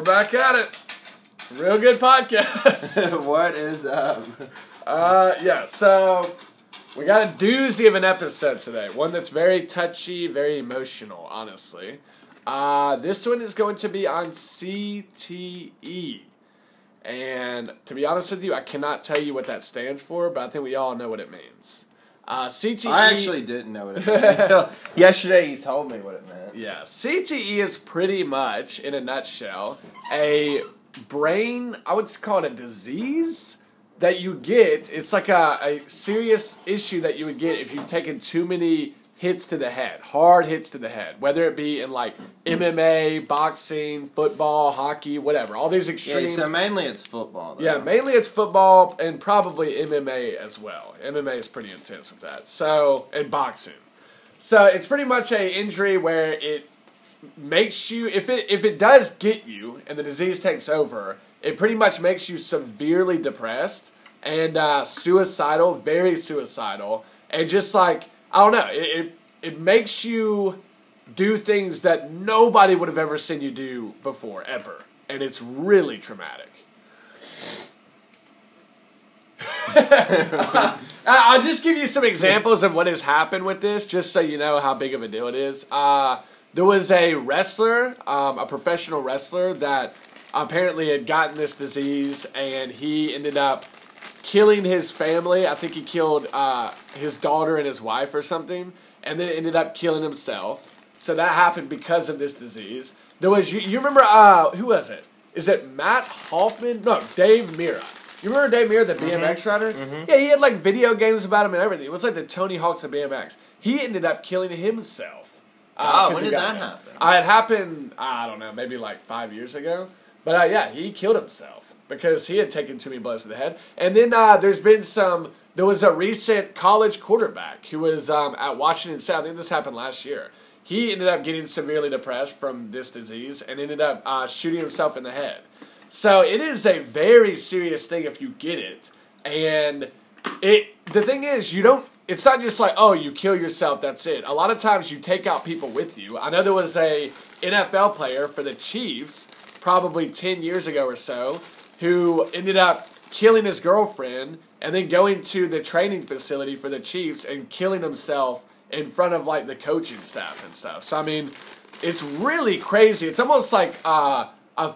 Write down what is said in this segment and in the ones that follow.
we're back at it. Real good podcast. what is up? Uh, yeah, so we got a doozy of an episode today. One that's very touchy, very emotional, honestly. Uh, this one is going to be on CTE. And to be honest with you, I cannot tell you what that stands for, but I think we all know what it means. Uh, CTE. I actually didn't know what it meant until yesterday. You told me what it meant. Yeah, CTE is pretty much, in a nutshell, a brain. I would call it a disease that you get. It's like a, a serious issue that you would get if you've taken too many hits to the head, hard hits to the head, whether it be in like MMA, boxing, football, hockey, whatever. All these extreme. Yeah, so mainly it's football. Though. Yeah, mainly it's football and probably MMA as well. MMA is pretty intense with that. So and boxing. So it's pretty much a injury where it makes you if it if it does get you and the disease takes over, it pretty much makes you severely depressed and uh, suicidal, very suicidal, and just like I don't know, it, it it makes you do things that nobody would have ever seen you do before ever, and it's really traumatic. I'll just give you some examples of what has happened with this, just so you know how big of a deal it is. Uh, there was a wrestler, um, a professional wrestler, that apparently had gotten this disease, and he ended up killing his family. I think he killed uh, his daughter and his wife or something, and then ended up killing himself. So that happened because of this disease. There was you, you remember uh, who was it? Is it Mat Hoffman? No, Dave Mirra. You remember Dave Mirra, the BMX rider? Yeah, he had like video games about him and everything. It was like the Tony Hawks of BMX. He ended up killing himself. uh, Oh, when did that happen? Uh, it happened. I don't know, maybe like five years ago. But uh, yeah, he killed himself because he had taken too many blows to the head. And then uh, there's been some. There was a recent college quarterback who was um, at Washington State. I think this happened last year. He ended up getting severely depressed from this disease and ended up uh, shooting himself in the head. So it is a very serious thing if you get it. And it the thing is you don't it's not just like oh you kill yourself that's it. A lot of times you take out people with you. I know there was a NFL player for the Chiefs probably 10 years ago or so who ended up killing his girlfriend and then going to the training facility for the Chiefs and killing himself in front of like the coaching staff and stuff. So I mean, it's really crazy. It's almost like uh, a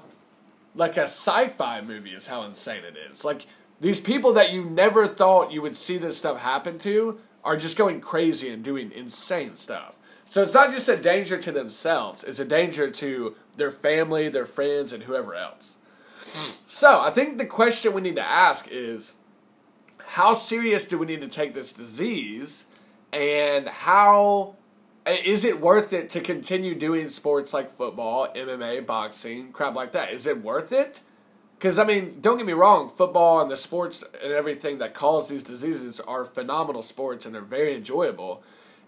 like a sci-fi movie is how insane it is. Like these people that you never thought you would see this stuff happen to are just going crazy and doing insane stuff. So it's not just a danger to themselves, it's a danger to their family, their friends, and whoever else. So I think the question we need to ask is how serious do we need to take this disease and how is it worth it to continue doing sports like football, MMA, boxing, crap like that? Is it worth it? Because, I mean, don't get me wrong, football and the sports and everything that cause these diseases are phenomenal sports and they're very enjoyable.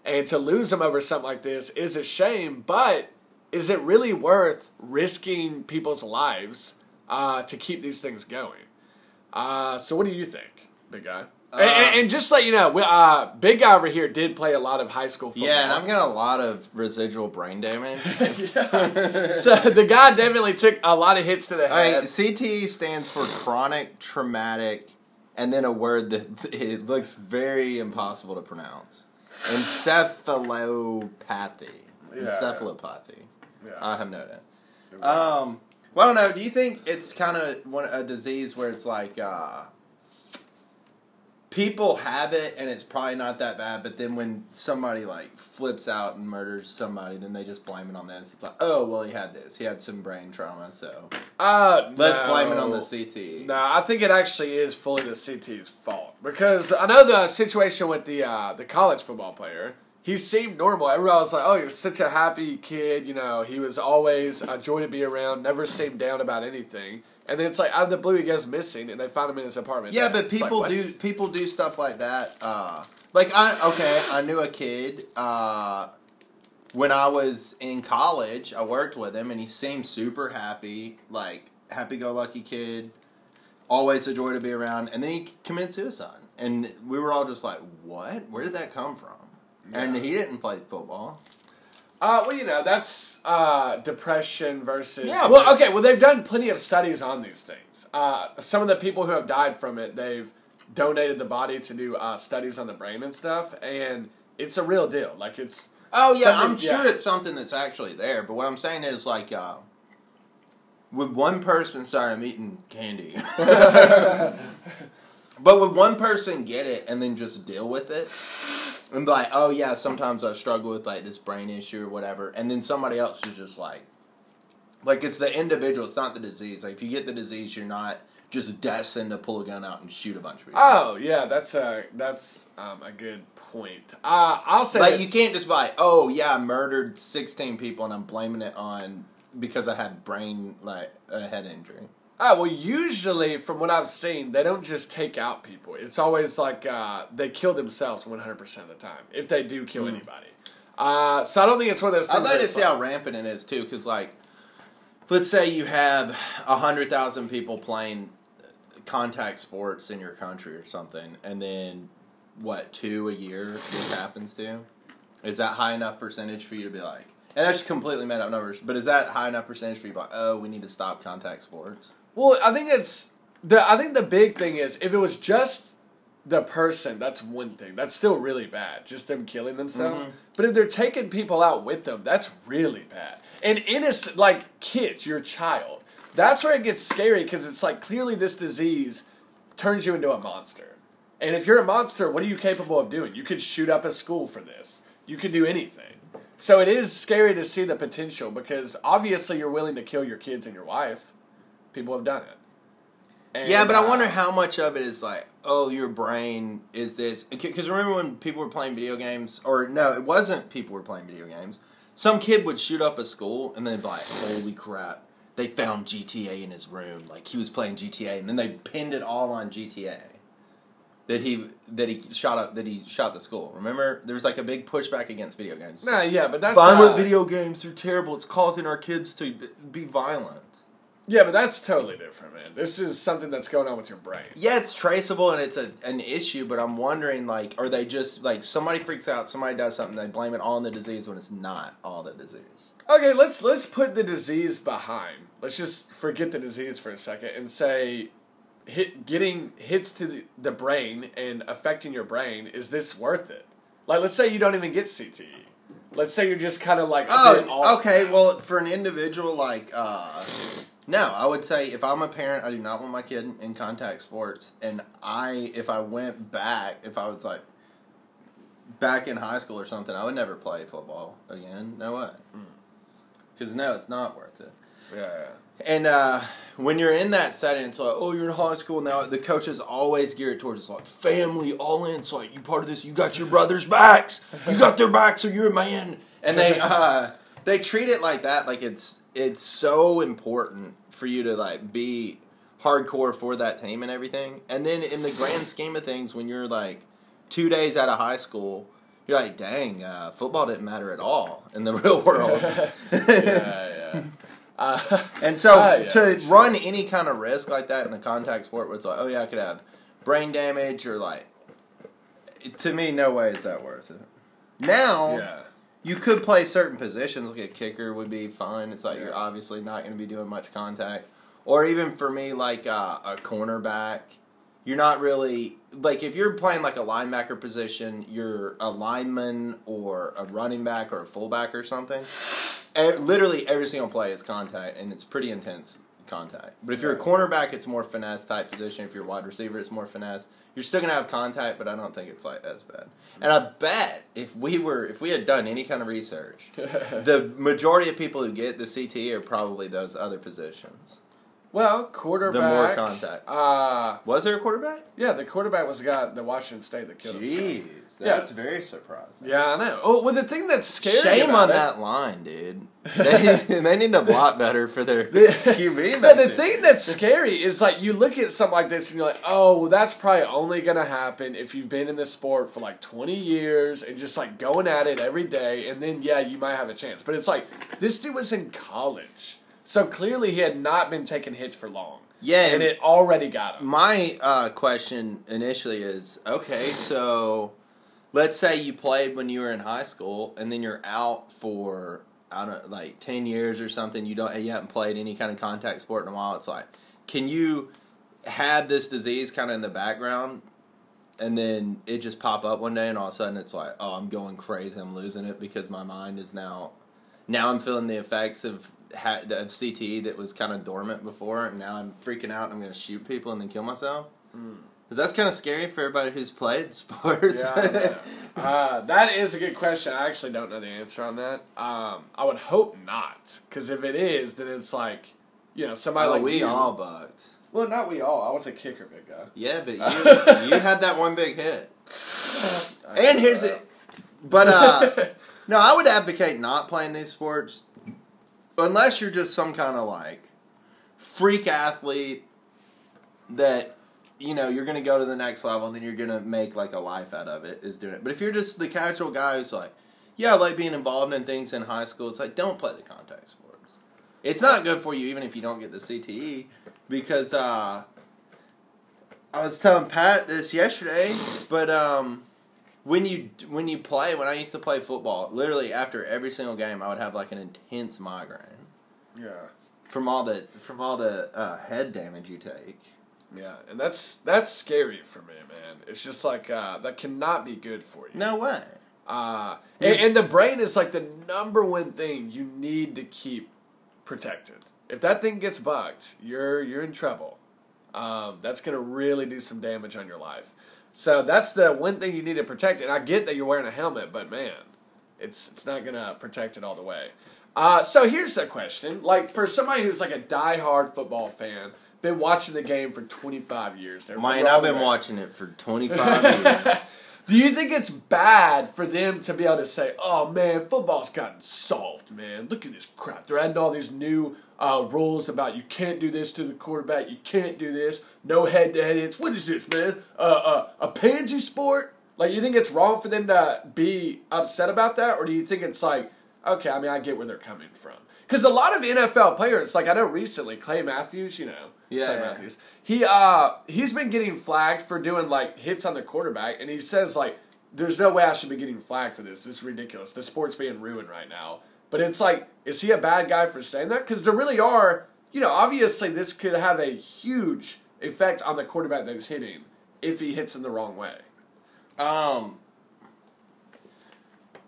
And to lose them over something like this is a shame, but is it really worth risking people's lives uh, to keep these things going? Uh, so, what do you think, big guy? and, and- and just let you know, we, uh, big guy over here did play a lot of high school football. Yeah, and I've got a lot of residual brain damage. so the guy definitely took a lot of hits to the head. CTE stands for chronic traumatic, and then a word that it looks very impossible to pronounce. Encephalopathy. Yeah. Encephalopathy. Yeah. I have no idea. Um, well, I don't know. Do you think it's kind of a disease where it's like uh, people have it and it's probably not that bad, but then when somebody like flips out and murders somebody, then they just blame it on this. It's like, oh, well, he had this. He had some brain trauma, so Uh, let's no. blame it on the CTE. No, I think it actually is fully the CT's fault because I know the situation with the uh, the college football player. He seemed normal. Everybody was like, "Oh, you're such a happy kid." You know, he was always a joy to be around. Never seemed down about anything. And then it's like out of the blue, he goes missing, and they find him in his apartment. Yeah, but It's like, people what? do people do stuff like that. Uh, like I okay, I knew a kid uh, when I was in college. I worked with him, and he seemed super happy, like happy go lucky kid, always a joy to be around. And then he committed suicide, and we were all just like, "What? Where did that come from?" And he didn't play football. Uh, well, you know, that's uh, depression versus. Yeah, well, okay, well, they've done plenty of studies on these things. Uh, some of the people who have died from it, they've donated the body to do uh, studies on the brain and stuff, and it's a real deal. Like, it's. Oh yeah, I'm sure yeah. it's something that's actually there. But what I'm saying is like, uh, would one person sorry, I'm eating candy. but would one person get it and then just deal with it? And be like, oh yeah, sometimes I struggle with like this brain issue or whatever, and then somebody else is just like, like it's the individual, it's not the disease. Like if you get the disease, you're not just destined to pull a gun out and shoot a bunch of people. Oh, yeah, that's a, that's um, a good point. Uh, I'll say. Like this. you can't just be like, oh yeah, I murdered sixteen people and I'm blaming it on because I had brain like a head injury. Oh well, usually from what I've seen, they don't just take out people. It's always like uh, they kill themselves one hundred percent of the time if they do kill anybody. Uh, so I don't think it's one of those. I'd like to see how rampant it is too, because like, let's say you have hundred thousand people playing contact sports in your country or something, and then what two a year this happens to? Is that high enough percentage for you to be like? And that's completely made up numbers, but is that high enough percentage for you to be like, oh, we need to stop contact sports? Well, I think it's the. I think the big thing is if it was just the person, that's one thing. That's still really bad. Just them killing themselves. Mm-hmm. But if they're taking people out with them, that's really bad. And innocent, like kids, your child. That's where it gets scary because it's like clearly this disease turns you into a monster. And if you're a monster, what are you capable of doing? You could shoot up a school for this. You could do anything. So it is scary to see the potential because obviously you're willing to kill your kids and your wife. People have done it. And, Yeah, but I uh, wonder how much of it is like, oh, your brain is this. Because remember when people were playing video games, or no, it wasn't people were playing video games. Some kid would shoot up a school and then be like, holy crap, they found GTA in his room. Like he was playing GTA, and then they pinned it all on GTA. That he that he shot up that he shot the school. Remember, there was like a big pushback against video games. Nah, yeah, but that's Violent uh, video games are terrible. It's causing our kids to be violent. Yeah, but that's totally different, man. This is something that's going on with your brain. Yeah, it's traceable and it's a, an issue, but I'm wondering, like, are they just like somebody freaks out, somebody does something, they blame it all on the disease when it's not all the disease? Okay, let's let's put the disease behind. Let's just forget the disease for a second and say hit getting hits to the, the brain and affecting your brain is this worth it? Like let's say you don't even get CTE. Let's say you're just kind of like Oh, okay. Well, for an individual, like, uh, no, I would say if I'm a parent, I do not want my kid in contact sports, and I, if I went back, if I was like back in high school or something, I would never play football again. No way. Because no, it's not worth it. yeah, yeah. And uh, when you're in that setting, it's like, oh, you're in high school now. The coaches always gear it towards it's like family, all in. It's like you part of this. You got your brothers' backs. You got their backs, so you're a man. And they uh, they treat it like that. Like it's it's so important for you to like be hardcore for that team and everything. And then in the grand scheme of things, when you're like two days out of high school. You're like, dang, uh, football didn't matter at all in the real world. yeah, yeah. Uh, And so Ah, yeah, to sure. run any kind of risk like that in a contact sport where it's like, oh yeah, I could have brain damage or like, to me, no way is that worth it. Now, yeah. You could play certain positions, like a kicker would be fine. It's like Yeah. you're obviously not going to be doing much contact. Or even for me, like uh, a cornerback, you're not really like if you're playing like a linebacker position, you're a lineman or a running back or a fullback or something. Literally every single play is contact, and it's pretty intense contact. But if you're a cornerback, it's more finesse type position. If you're a wide receiver, it's more finesse. You're still gonna have contact, but I don't think it's like as bad. Mm-hmm. And I bet if we were if we had done any kind of research, the majority of people who get the CTE are probably those other positions. Well, quarterback. The more contact. Uh, Was there a quarterback? yeah, the quarterback was the guy the Washington State that killed him. Jeez, Yeah. that's very surprising. Yeah, I know. Oh, well, the thing that's scary. Shame on it- that line, dude. They, they need to block better for their QB. But the thing that's scary is like you look at something like this and you're like, oh, well, that's probably only gonna happen if you've been in this sport for like 20 years and just like going at it every day, and then yeah, you might have a chance. But it's like this dude was in college, so clearly he had not been taking hits for long. Yeah, and it already got him. My uh, question initially is okay, so let's say you played when you were in high school and then you're out for I don't like ten years or something. You don't you haven't played any kind of contact sport in a while. It's like, can you have this disease kind of in the background, and then it just pop up one day, and all of a sudden it's like, oh, I'm going crazy. I'm losing it because my mind is now now I'm feeling the effects of ha- of CTE that was kind of dormant before, and now I'm freaking out. and I'm going to shoot people and then kill myself. Because that's kind of scary for everybody who's played sports. Yeah, uh, that is a good question. I actually don't know the answer on that. Um, I would hope not, because if it is, then it's like, you know, somebody oh, like we you. all bugged. Well, not we all. I was a kicker, big guy. Yeah, but you, you had that one big hit. And here's it. But uh no, I would advocate not playing these sports unless you're just some kind of like freak athlete that you know you're to go to the next level and then you're to make like a life out of it is doing it. But if you're just the casual guy who's like, yeah, I like being involved in things in high school, it's like don't play the contact sports. It's not good for you even if you don't get the CTE because uh I was telling Pat this yesterday, but um, when you when you play, when I used to play football, literally after every single game, I would have like an intense migraine Yeah. from all the from all the uh, head damage you take. Yeah, and that's that's scary for me, man. It's just like uh, that cannot be good for you. No way. Uh, and, and the brain is like the number one thing you need to keep protected. If that thing gets bugged, you're you're in trouble. Um, that's gonna really do some damage on your life. So that's the one thing you need to protect. And I get that you're wearing a helmet, but man, it's it's not gonna protect it all the way. Uh, so here's the question: like for somebody who's like a diehard football fan, been watching the game for 25 years, they're Man, I've been watching it for twenty five years. do you think it's bad for them to be able to say, "Oh man, football's gotten soft, man. Look at this crap. They're adding all these new uh, rules about you can't do this to the quarterback. You can't do this. No head-to-head hits. What is this, man? Uh, uh, a pansy sport? Like, you think it's wrong for them to be upset about that, or do you think it's like, okay, I mean, I get where they're coming from? Because a lot of NFL players, like I know recently, Clay Matthews, you know, Yeah, Clay yeah. Matthews, he uh he's been getting flagged for doing like hits on the quarterback, and he says like, "There's no way I should be getting flagged for this. This is ridiculous. The sport's being ruined right now." But it's like, is he a bad guy for saying that? Because there really are, you know, obviously this could have a huge effect on the quarterback that he's hitting if he hits him the wrong way. Um,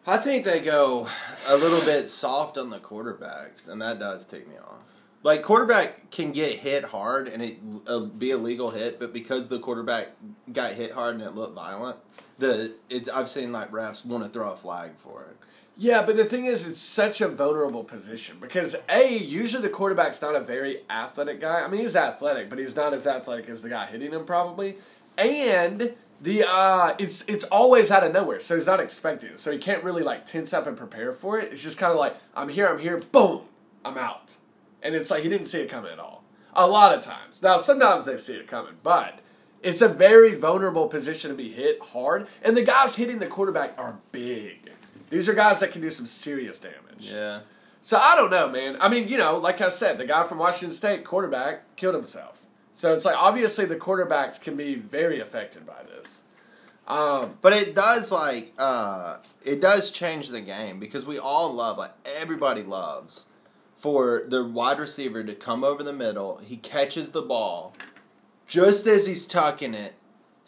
I think they go a little bit soft on the quarterbacks, and that does take me off. Like quarterback can get hit hard and it uh, be a legal hit, but because the quarterback got hit hard and it looked violent, the I've seen like refs want to throw a flag for it. Yeah, but the thing is, it's such a vulnerable position because a usually the quarterback's not a very athletic guy. I mean, he's athletic, but he's not as athletic as the guy hitting him probably. And the uh, it's it's always out of nowhere, so he's not expecting it. So he can't really like tense up and prepare for it. It's just kind of like I'm here, I'm here, boom, I'm out, and it's like he didn't see it coming at all. A lot of times, now sometimes they see it coming, but it's a very vulnerable position to be hit hard, and the guys hitting the quarterback are big. These are guys that can do some serious damage. Yeah. So I don't know, man. I mean, you know, like I said, the guy from Washington State, quarterback, killed himself. So it's like obviously the quarterbacks can be very affected by this. Um, But it does like uh it does change the game because we all love like everybody loves for the wide receiver to come over the middle, he catches the ball just as he's tucking it,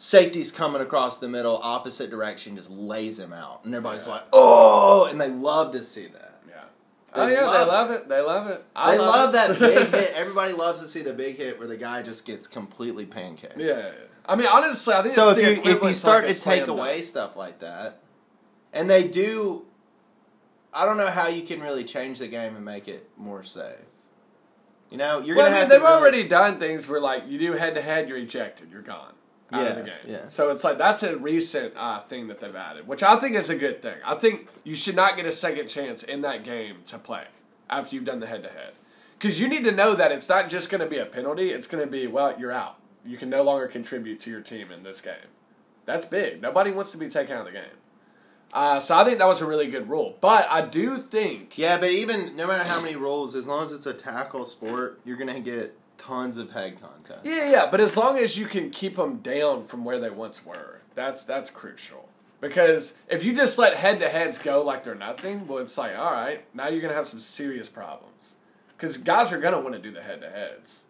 safety's coming across the middle, opposite direction, just lays him out. And everybody's Yeah. like, "Oh!" and they love to see that. yeah. They oh yeah, love they love it. They love it. I They love, it. that big hit. Everybody loves to see the big hit where the guy just gets completely pancaked. yeah. I mean, honestly, I think So if you if you start like to take away stuff like that, and they do, I don't know how you can really change the game and make it more safe. You know, you're well, gonna I mean, have they've really- already done things where like you do head to head, you're ejected, you're gone out of the Yeah, game. yeah. So it's like that's a recent uh, thing that they've added, which I think is a good thing. I think you should not get a second chance in that game to play after you've done the head to head, because you need to know that it's not just going to be a penalty; it's going to be well, you're out. You can no longer contribute to your team in this game. That's big. Nobody wants to be taken out of the game. Uh, so I think that was a really good rule, but I do think Yeah, but even no matter how many rules, as long as it's a tackle sport, you're gonna get tons of head contact. Yeah, yeah, but as long as you can keep them down from where they once were, that's that's crucial. Because if you just let head to heads go like they're nothing, well, it's like, all right, now you're going to have some serious problems. Because guys are going to want to do the head to heads.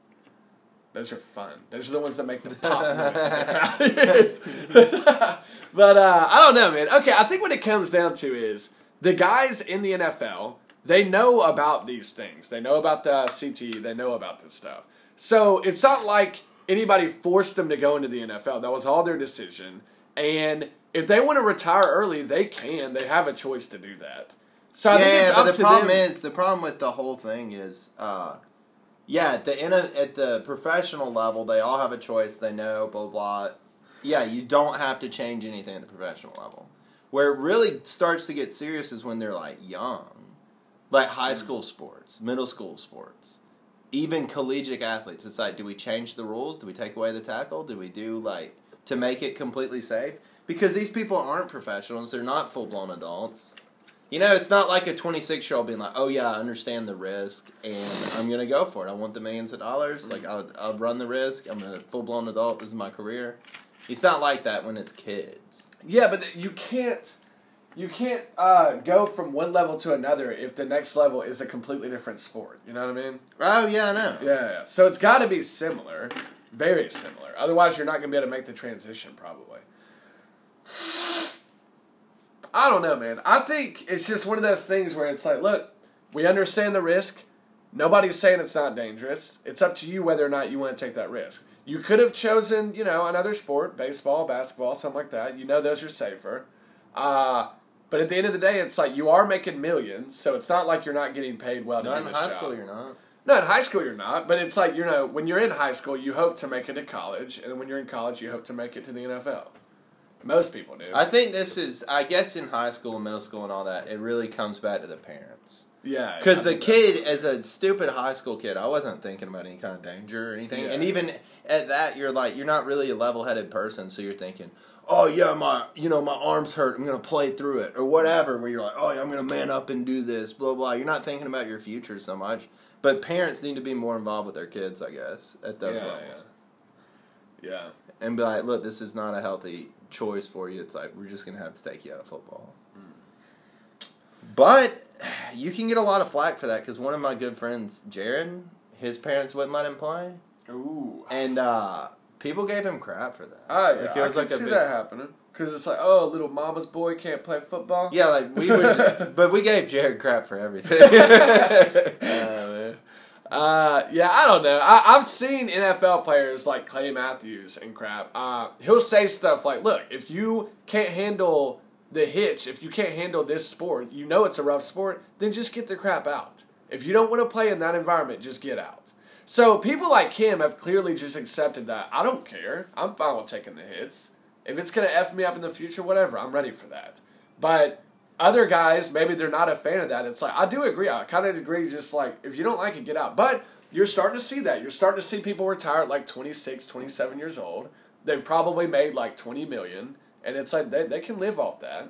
Those are fun. Those are the ones that make the pop noise. but uh, I don't know, man. Okay, I think what it comes down to is the guys in the NFL, they know about these things. They know about the CTE. They know about this stuff. So it's not like anybody forced them to go into the NFL. That was all their decision. And if they want to retire early, they can. They have a choice to do that. So I think yeah, it's but the to problem them. is the problem with the whole thing is, uh, yeah, at the a, at the professional level, they all have a choice. They know, blah blah. Yeah, you don't have to change anything at the professional level. Where it really starts to get serious is when they're like young, like high school sports, middle school sports, even collegiate athletes. It's like, do we change the rules? Do we take away the tackle? Do we do like to make it completely safe? Because these people aren't professionals; they're not full blown adults. You know, it's not like a 26 year old being like, oh, yeah, I understand the risk and I'm to go for it. I want the millions of dollars. Like, I'll, I'll run the risk. I'm a full blown adult. This is my career. It's not like that when it's kids. Yeah, but you can't you can't uh, go from one level to another if the next level is a completely different sport. You know what I mean? Oh, yeah, I know. Yeah. yeah. So it's got to be similar, very similar. Otherwise, you're not going to be able to make the transition. Probably. I don't know, man. I think it's just one of those things where it's like, look, we understand the risk. Nobody's saying it's not dangerous. It's up to you whether or not you want to take that risk. You could have chosen, you know, another sport, baseball, basketball, something like that. You know those are safer. Uh, but at the end of the day, it's like you are making millions, so it's not like you're not getting paid well. Not in high job. school, you're not. No, in high school you're not, but it's like you know when you're in high school, you hope to make it to college, and then when you're in college, you hope to make it to the NFL. Most people do. I think this is, I guess in high school and middle school and all that, it really comes back to the parents. yeah, Because the kid, as a stupid high school kid, I wasn't thinking about any kind of danger or anything. Yeah. And even at that, you're like, you're not really a level headed person, so you're thinking, oh yeah, my you know my arms hurt, I'm gonna play through it or whatever. Where you're like, oh yeah, I'm gonna man up and do this, blah blah. You're not thinking about your future so much. But parents need to be more involved with their kids, I guess, at those Yeah, levels, Yeah. yeah. and be like, look, this is not a healthy choice for you. It's like we're just gonna have to take you out of football. But you can get a lot of flack for that because one of my good friends, Jared, his parents wouldn't let him play, Ooh. and uh, people gave him crap for that. Oh, yeah, Like, I it was can like a see big- that happening. Because it's like, oh, little mama's boy can't play football. Yeah, like we would, but we gave Jared crap for everything. Man. Uh, yeah, I don't know. I, I've seen NFL players like Clay Matthews and crap. Uh, he'll say stuff like, "Look, if you can't handle the hitch, if you can't handle this sport, you know it's a rough sport, then just get the crap out. If you don't want to play in that environment, just get out." So people like him have clearly just accepted that. I don't care. I'm fine with taking the hits. If it's gonna f me up in the future, whatever. I'm ready for that. But other guys, maybe they're not a fan of that. It's like I do agree. I kind of agree. Just like if you don't like it, get out. But you're starting to see that. You're starting to see people retire at like 26, 27 years old. They've probably made like 20 million, and it's like they, they can live off that.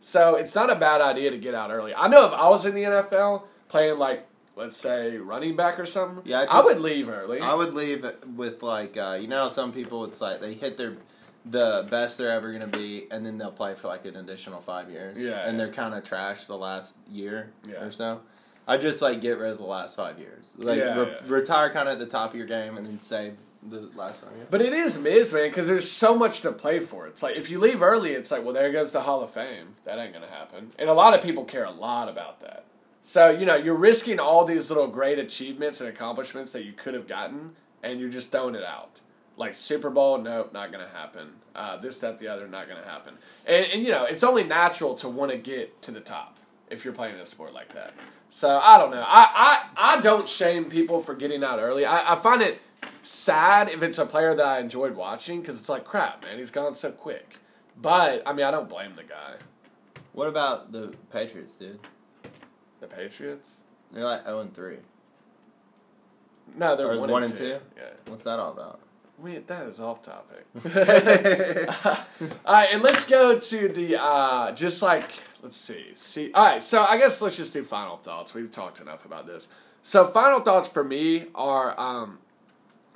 So it's not a bad idea to get out early. I know if I was in the NFL playing like let's say running back or something, Yeah, I I, would leave early. I would leave with like uh, you know some people it's like they hit their the best they're ever gonna be and then they'll play for like an additional five years. Yeah, and yeah. they're kind of trash the last year Yeah. or so. I just like get rid of the last five years. Like Yeah, re- yeah. retire kind of at the top of your game and then save the last five years. But it is Miz, man, because there's so much to play for. It's like if you leave early, it's like, well, there goes the Hall of Fame. That ain't gonna happen. And a lot of people care a lot about that. So you know, you're risking all these little great achievements and accomplishments that you could have gotten, and you're just throwing it out. Like Super Bowl, nope, not gonna happen. Uh, this, that, the other, not gonna happen. And, and you know, it's only natural to want to get to the top if you're playing a sport like that. So I don't know. I, I, I don't shame people for getting out early. I, I find it sad if it's a player that I enjoyed watching because it's like crap, man. He's gone so quick. But I mean, I don't blame the guy. What about the Patriots, dude? The Patriots? They're like zero and three. No, they're Or one, one and and two. two? Yeah. What's that all about? Wait, that is off topic. all right, and let's go to the uh, just like let's see, see. All right, so I guess let's just do final thoughts. We've talked enough about this. So final thoughts for me are um,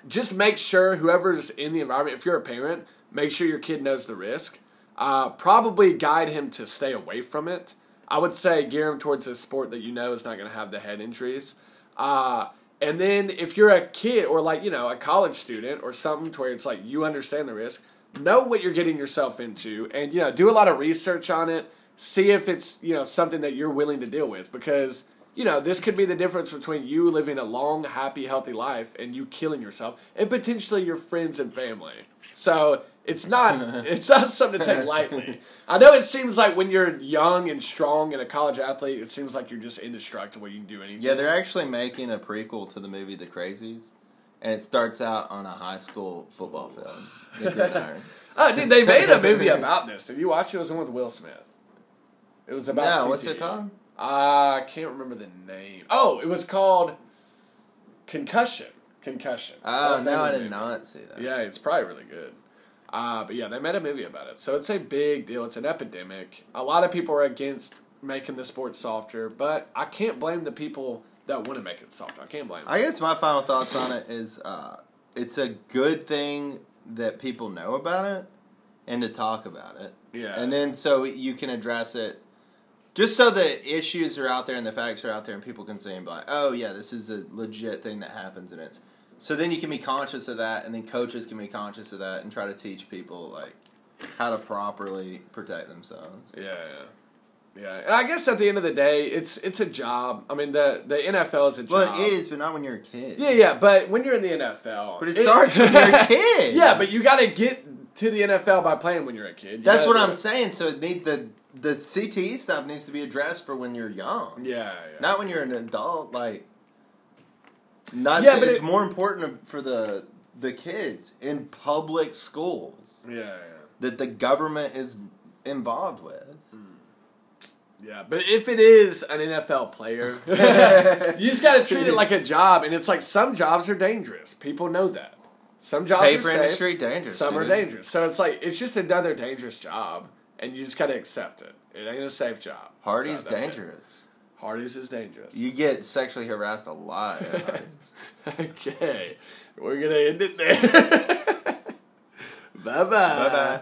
just make sure whoever's in the environment, if you're a parent, make sure your kid knows the risk. uh, probably guide him to stay away from it. I would say gear him towards a sport that you know is not going to have the head injuries. Uh, and then if you're a kid or like, you know, a college student or something to where it's like you understand the risk, know what you're getting yourself into and, you know, do a lot of research on it. See if it's, you know, something that you're willing to deal with because, you know, this could be the difference between you living a long, happy, healthy life and you killing yourself and potentially your friends and family. So it's not it's not something to take lightly. I know it seems like when you're young and strong and a college athlete, it seems like you're just indestructible. You can do anything. Yeah, they're actually making a prequel to the movie The Crazies, and it starts out on a high school football field. Oh, dude, they made a movie about this. Did you watch it? It was one with Will Smith. It was about. no, what's it called? I can't remember the name. Oh, it was called Concussion. Concussion. Oh, was the name no, I did movie. not see that. Yeah, it's probably really good. Uh, but yeah, they made a movie about it. So it's a big deal. It's an epidemic. A lot of people are against making the sport softer, but I can't blame the people that want to make it softer. I can't blame them. I guess my final thoughts on it is uh, it's a good thing that people know about it and to talk about it. Yeah. And then so you can address it just so the issues are out there and the facts are out there and people can say and be like, oh, yeah, this is a legit thing that happens and it's. So then you can be conscious of that and then coaches can be conscious of that and try to teach people, like, how to properly protect themselves. Yeah, yeah. Yeah, and I guess at the end of the day, it's it's a job. I mean, the the NFL is a job. Well, it is, but not when you're a kid. Yeah, yeah, but when you're in the NFL, But it starts when you're a kid. yeah, but you got to get to the NFL by playing when you're a kid. You That's what I'm it. saying. So it needs the the CTE stuff needs to be addressed for when you're young, Yeah, yeah. not when you're an adult. Like, not Yeah, yeah, but it's it- more important for the the kids in public schools yeah, yeah. that the government is involved with. Hmm. Yeah, but if it is an NFL player, you just got to treat it like a job, and it's like some jobs are dangerous. People know that. Some jobs are Paper safe, industry dangerous. some are dangerous. So it's like it's just another dangerous job, and you just got to accept it. It ain't a safe job. Hardee's So that's it. Hardee's is dangerous. You get sexually harassed a lot. At okay, we're gonna end it there. bye bye. Bye bye.